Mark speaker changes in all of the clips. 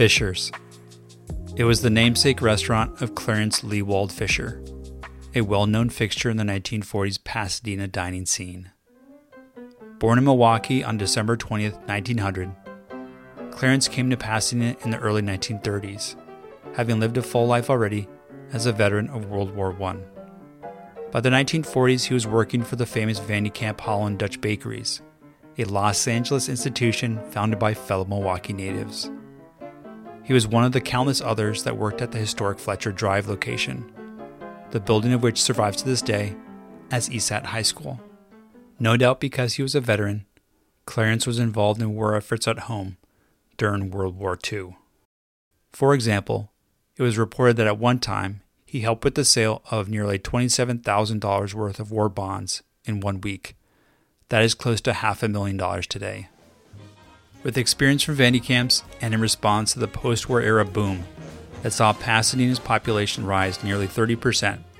Speaker 1: Fisher's. It was the namesake restaurant of Clarence Leewald Fisher, a well known fixture in the 1940s Pasadena dining scene. Born in Milwaukee on December 20, 1900, Clarence came to Pasadena in the early 1930s, having lived a full life already as a veteran of World War I. By the 1940s, he was working for the famous Van de Kamp Holland Dutch Bakeries, a Los Angeles institution founded by fellow Milwaukee natives. He was one of the countless others that worked at the historic Fletcher Drive location, the building of which survives to this day as ESAT High School. No doubt because he was a veteran, Clarence was involved in war efforts at home during World War II. For example, it was reported that at one time he helped with the sale of nearly $27,000 worth of war bonds in one week. That is close to half a million dollars today. With experience from Van de Kamps and in response to the post war era boom that saw Pasadena's population rise nearly 30%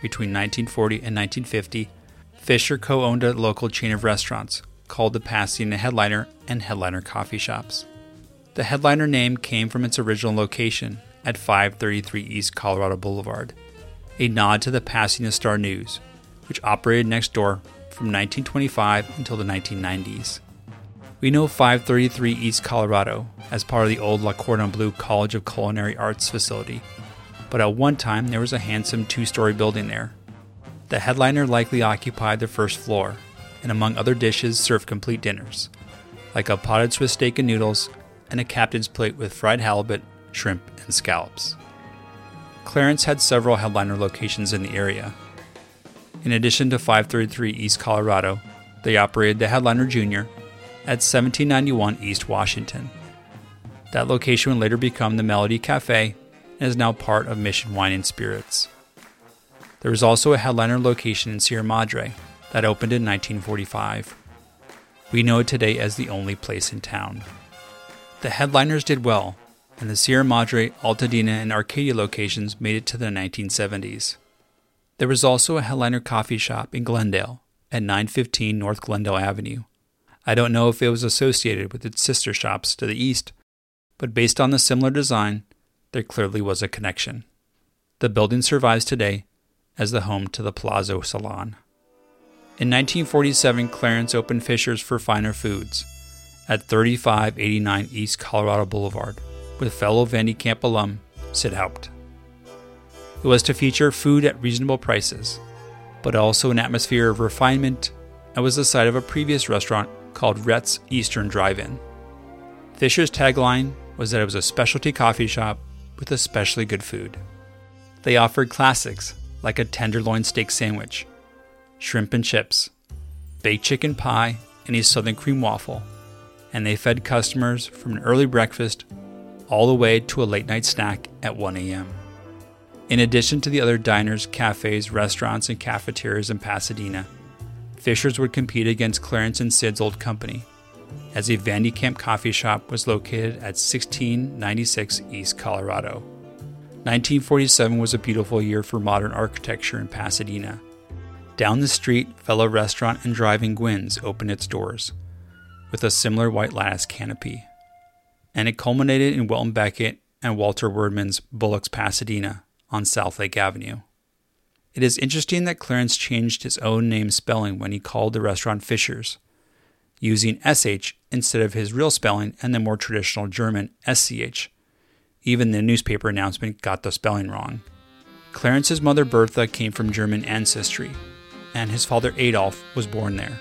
Speaker 1: between 1940 and 1950, Fisher co owned a local chain of restaurants called the Pasadena Headliner and Headliner Coffee Shops. The Headliner name came from its original location at 533 East Colorado Boulevard, a nod to the Pasadena Star News, which operated next door from 1925 until the 1990s. We know 533 East Colorado as part of the old Le Cordon Bleu College of Culinary Arts facility, but at one time there was a handsome two story building there. The headliner likely occupied the first floor, and among other dishes served complete dinners, like a potted Swiss steak and noodles and a captain's plate with fried halibut, shrimp, and scallops. Clarence had several headliner locations in the area. In addition to 533 East Colorado, they operated the Headliner Junior at 1791 East Washington. That location would later become the Melody Cafe and is now part of Mission Wine and Spirits. There was also a headliner location in Sierra Madre that opened in 1945. We know it today as the only place in town. The headliners did well, and the Sierra Madre, Altadena, and Arcadia locations made it to the 1970s. There was also a headliner coffee shop in Glendale at 915 North Glendale Avenue I don't know if it was associated with its sister shops to the east, but based on the similar design, there clearly was a connection. The building survives today as the home to the Palazzo Salon. In 1947, Clarence opened Fisher's for Finer Foods at 3589 East Colorado Boulevard with fellow Van de Kamp alum Sid Haupt. It was to feature food at reasonable prices, but also an atmosphere of refinement and was the site of a previous restaurant called Rhett's Eastern Drive In. Fisher's tagline was that it was a specialty coffee shop with especially good food. They offered classics like a tenderloin steak sandwich, shrimp and chips, baked chicken pie, and a southern cream waffle, and they fed customers from an early breakfast all the way to a late night snack at 1 a.m. In addition to the other diners, cafes, restaurants, and cafeterias in Pasadena, Fisher's would compete against Clarence and Sid's old company, as a Van de Kamp coffee shop was located at 1696 East Colorado. 1947 was a beautiful year for modern architecture in Pasadena. Down the street, fellow restaurant and driving Gwynn's opened its doors, with a similar white lattice canopy. And it culminated in Welton Becket and Walter Wurdeman's Bullock's Pasadena on South Lake Avenue. It is interesting that Clarence changed his own name spelling when he called the restaurant Fisher's, using SH instead of his real spelling and the more traditional German SCH. Even the newspaper announcement got the spelling wrong. Clarence's mother Bertha came from German ancestry, and his father Adolf was born there.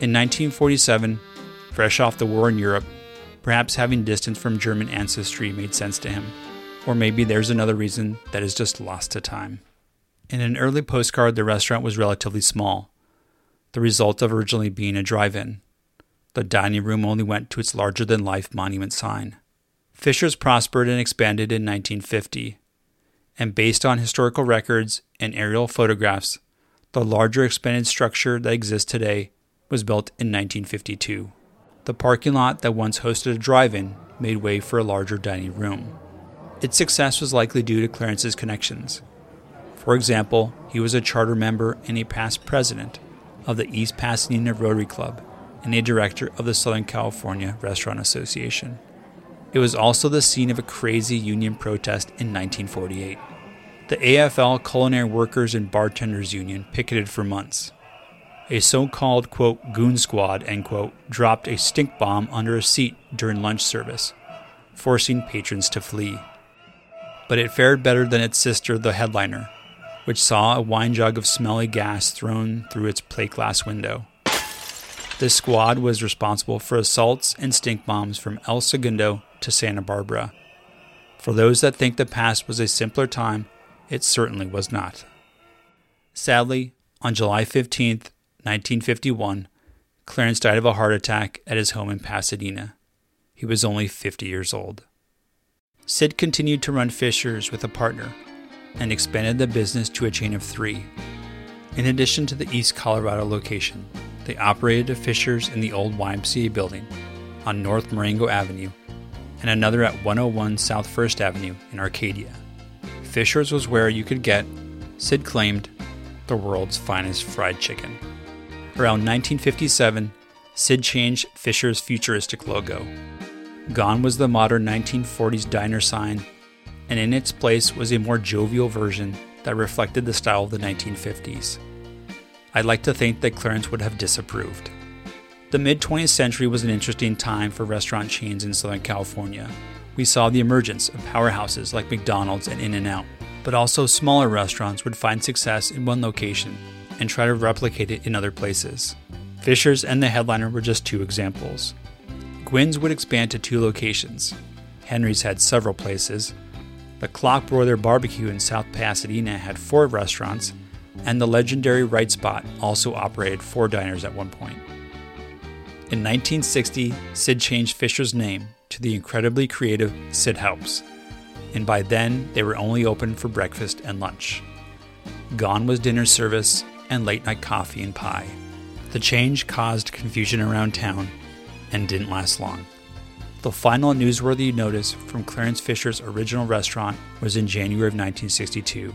Speaker 1: In 1947, fresh off the war in Europe, perhaps having distance from German ancestry made sense to him. Or maybe there's another reason that is just lost to time. In an early postcard, the restaurant was relatively small, the result of originally being a drive in. The dining room only went to its larger than life monument sign. Fisher's prospered and expanded in 1950, and based on historical records and aerial photographs, the larger expanded structure that exists today was built in 1952. The parking lot that once hosted a drive in made way for a larger dining room. Its success was likely due to Clarence's connections. For example, he was a charter member and a past president of the East Pasadena Rotary Club and a director of the Southern California Restaurant Association. It was also the scene of a crazy union protest in 1948. The AFL Culinary Workers and Bartenders Union picketed for months. A so called, quote, goon squad, end quote, dropped a stink bomb under a seat during lunch service, forcing patrons to flee. But it fared better than its sister, the headliner, which saw a wine jug of smelly gas thrown through its plate glass window. This squad was responsible for assaults and stink bombs from El Segundo to Santa Barbara. For those that think the past was a simpler time, it certainly was not. Sadly, on July 15, 1951, Clarence died of a heart attack at his home in Pasadena. He was only 50 years old. Sid continued to run Fisher's with a partner and expanded the business to a chain of three. In addition to the East Colorado location, they operated a Fisher's in the old YMCA building on North Marengo Avenue and another at 101 South First Avenue in Arcadia. Fisher's was where you could get, Sid claimed, the world's finest fried chicken. Around 1957, Sid changed Fisher's futuristic logo. Gone was the modern 1940s diner sign, and in its place was a more jovial version that reflected the style of the 1950s. I'd like to think that Clarence would have disapproved. The mid 20th century was an interesting time for restaurant chains in Southern California. We saw the emergence of powerhouses like McDonald's and In N Out, but also smaller restaurants would find success in one location and try to replicate it in other places. Fisher's and the Headliner were just two examples. Gwynn's would expand to two locations. Henry's had several places. The Clock Broiler Barbecue in South Pasadena had four restaurants, and the legendary Rite Spot also operated four diners at one point. In 1960, Sid changed Fisher's name to the incredibly creative Sid Helps, and by then they were only open for breakfast and lunch. Gone was dinner service and late night coffee and pie. The change caused confusion around town and didn't last long. The final newsworthy notice from Clarence Fisher's original restaurant was in January of 1962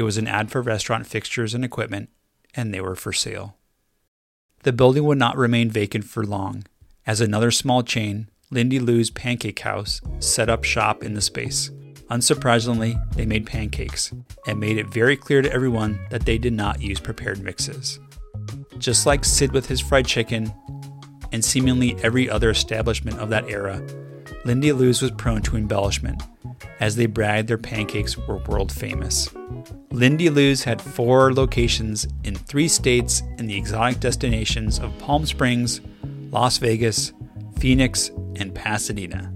Speaker 1: it was an ad for restaurant fixtures and equipment, and they were for sale. The building would not remain vacant for long, as another small chain, Lindy Lou's Pancake House, set up shop in the space. Unsurprisingly, they made pancakes and made it very clear to everyone that they did not use prepared mixes. Just like Sid with his fried chicken, and seemingly every other establishment of that era, Lindy Lou's was prone to embellishment, as they bragged their pancakes were world famous. Lindy Lou's had four locations in three states in the exotic destinations of Palm Springs, Las Vegas, Phoenix, and Pasadena.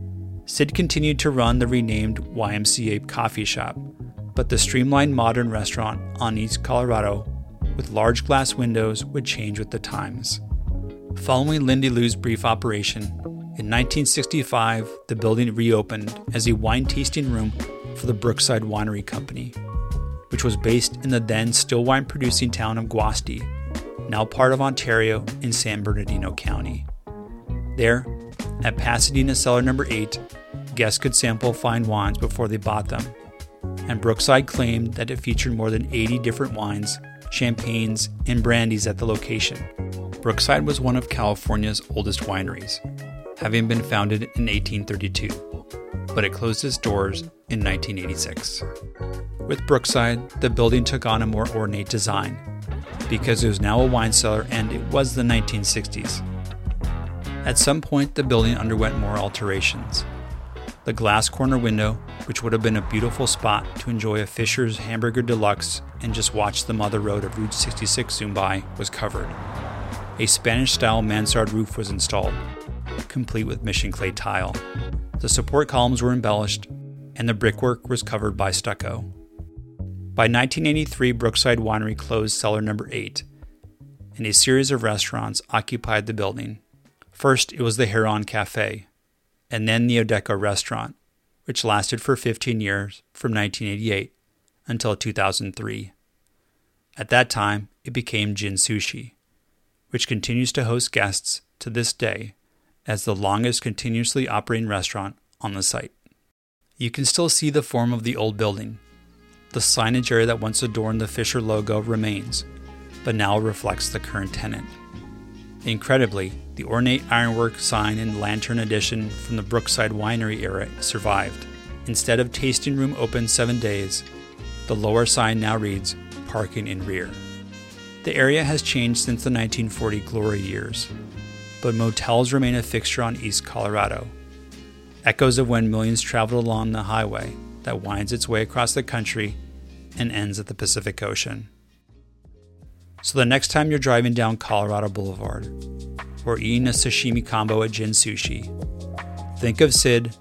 Speaker 1: Sid continued to run the renamed YMCA coffee shop, but the streamlined modern restaurant on East Colorado with large glass windows would change with the times. Following Lindy Lou's brief operation, in 1965 the building reopened as a wine tasting room for the Brookside Winery Company which was based in the then still wine producing town of Guasti, now part of Ontario in San Bernardino County. There, at Pasadena Cellar Number 8, guests could sample fine wines before they bought them, and Brookside claimed that it featured more than 80 different wines, champagnes, and brandies at the location. Brookside was one of California's oldest wineries, having been founded in 1832, but it closed its doors in 1986. With Brookside, the building took on a more ornate design because it was now a wine cellar and it was the 1960s. At some point, the building underwent more alterations. The glass corner window, which would have been a beautiful spot to enjoy a Fisher's Hamburger Deluxe and just watch the mother road of Route 66 zoom by, was covered. A Spanish style mansard roof was installed, complete with mission clay tile. The support columns were embellished, and the brickwork was covered by stucco. By 1983, Brookside Winery closed cellar number 8, and a series of restaurants occupied the building. First, it was the Heron Cafe, and then the Odeco restaurant, which lasted for 15 years from 1988 until 2003. At that time, it became Gin Sushi, which continues to host guests to this day as the longest continuously operating restaurant on the site. You can still see the form of the old building, the signage area that once adorned the Fisher logo remains, but now reflects the current tenant. Incredibly, The ornate ironwork sign and lantern addition from the Brookside Winery era survived. Instead of tasting room open seven days, the lower sign now reads parking in rear. The area has changed since the 1940 glory years, but motels remain a fixture on East Colorado. Echoes of when millions traveled along the highway that winds its way across the country and ends at the Pacific Ocean. So the next time you're driving down Colorado Boulevard or eating a sashimi combo at Gin Sushi, think of Sid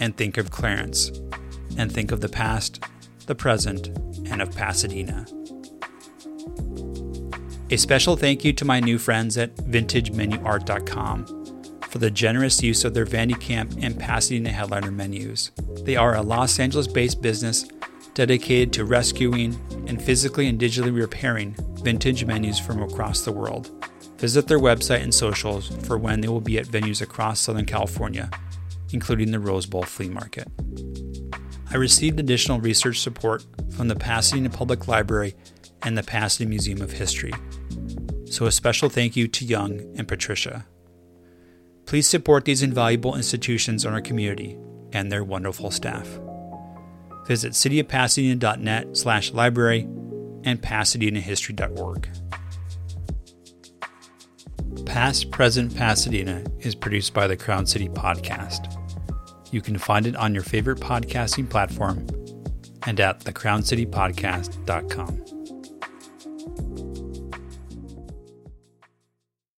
Speaker 1: and think of Clarence, and think of the past, the present, and of Pasadena. A special thank you to my new friends at VintageMenuArt.com for the generous use of their Van de Kamp and Pasadena headliner menus. They are a Los Angeles based business dedicated to rescuing and physically and digitally repairing vintage menus from across the world. Visit their website and socials for when they will be at venues across Southern California, including the Rose Bowl Flea Market. I received additional research support from the Pasadena Public Library and the Pasadena Museum of History. So, a special thank you to Young and Patricia. Please support these invaluable institutions in our community and their wonderful staff. Visit cityofpasadena.net slash library and pasadenahistory.org. Past Present Pasadena is produced by the Crown City Podcast. You can find it on your favorite podcasting platform and at thecrowncitypodcast.com.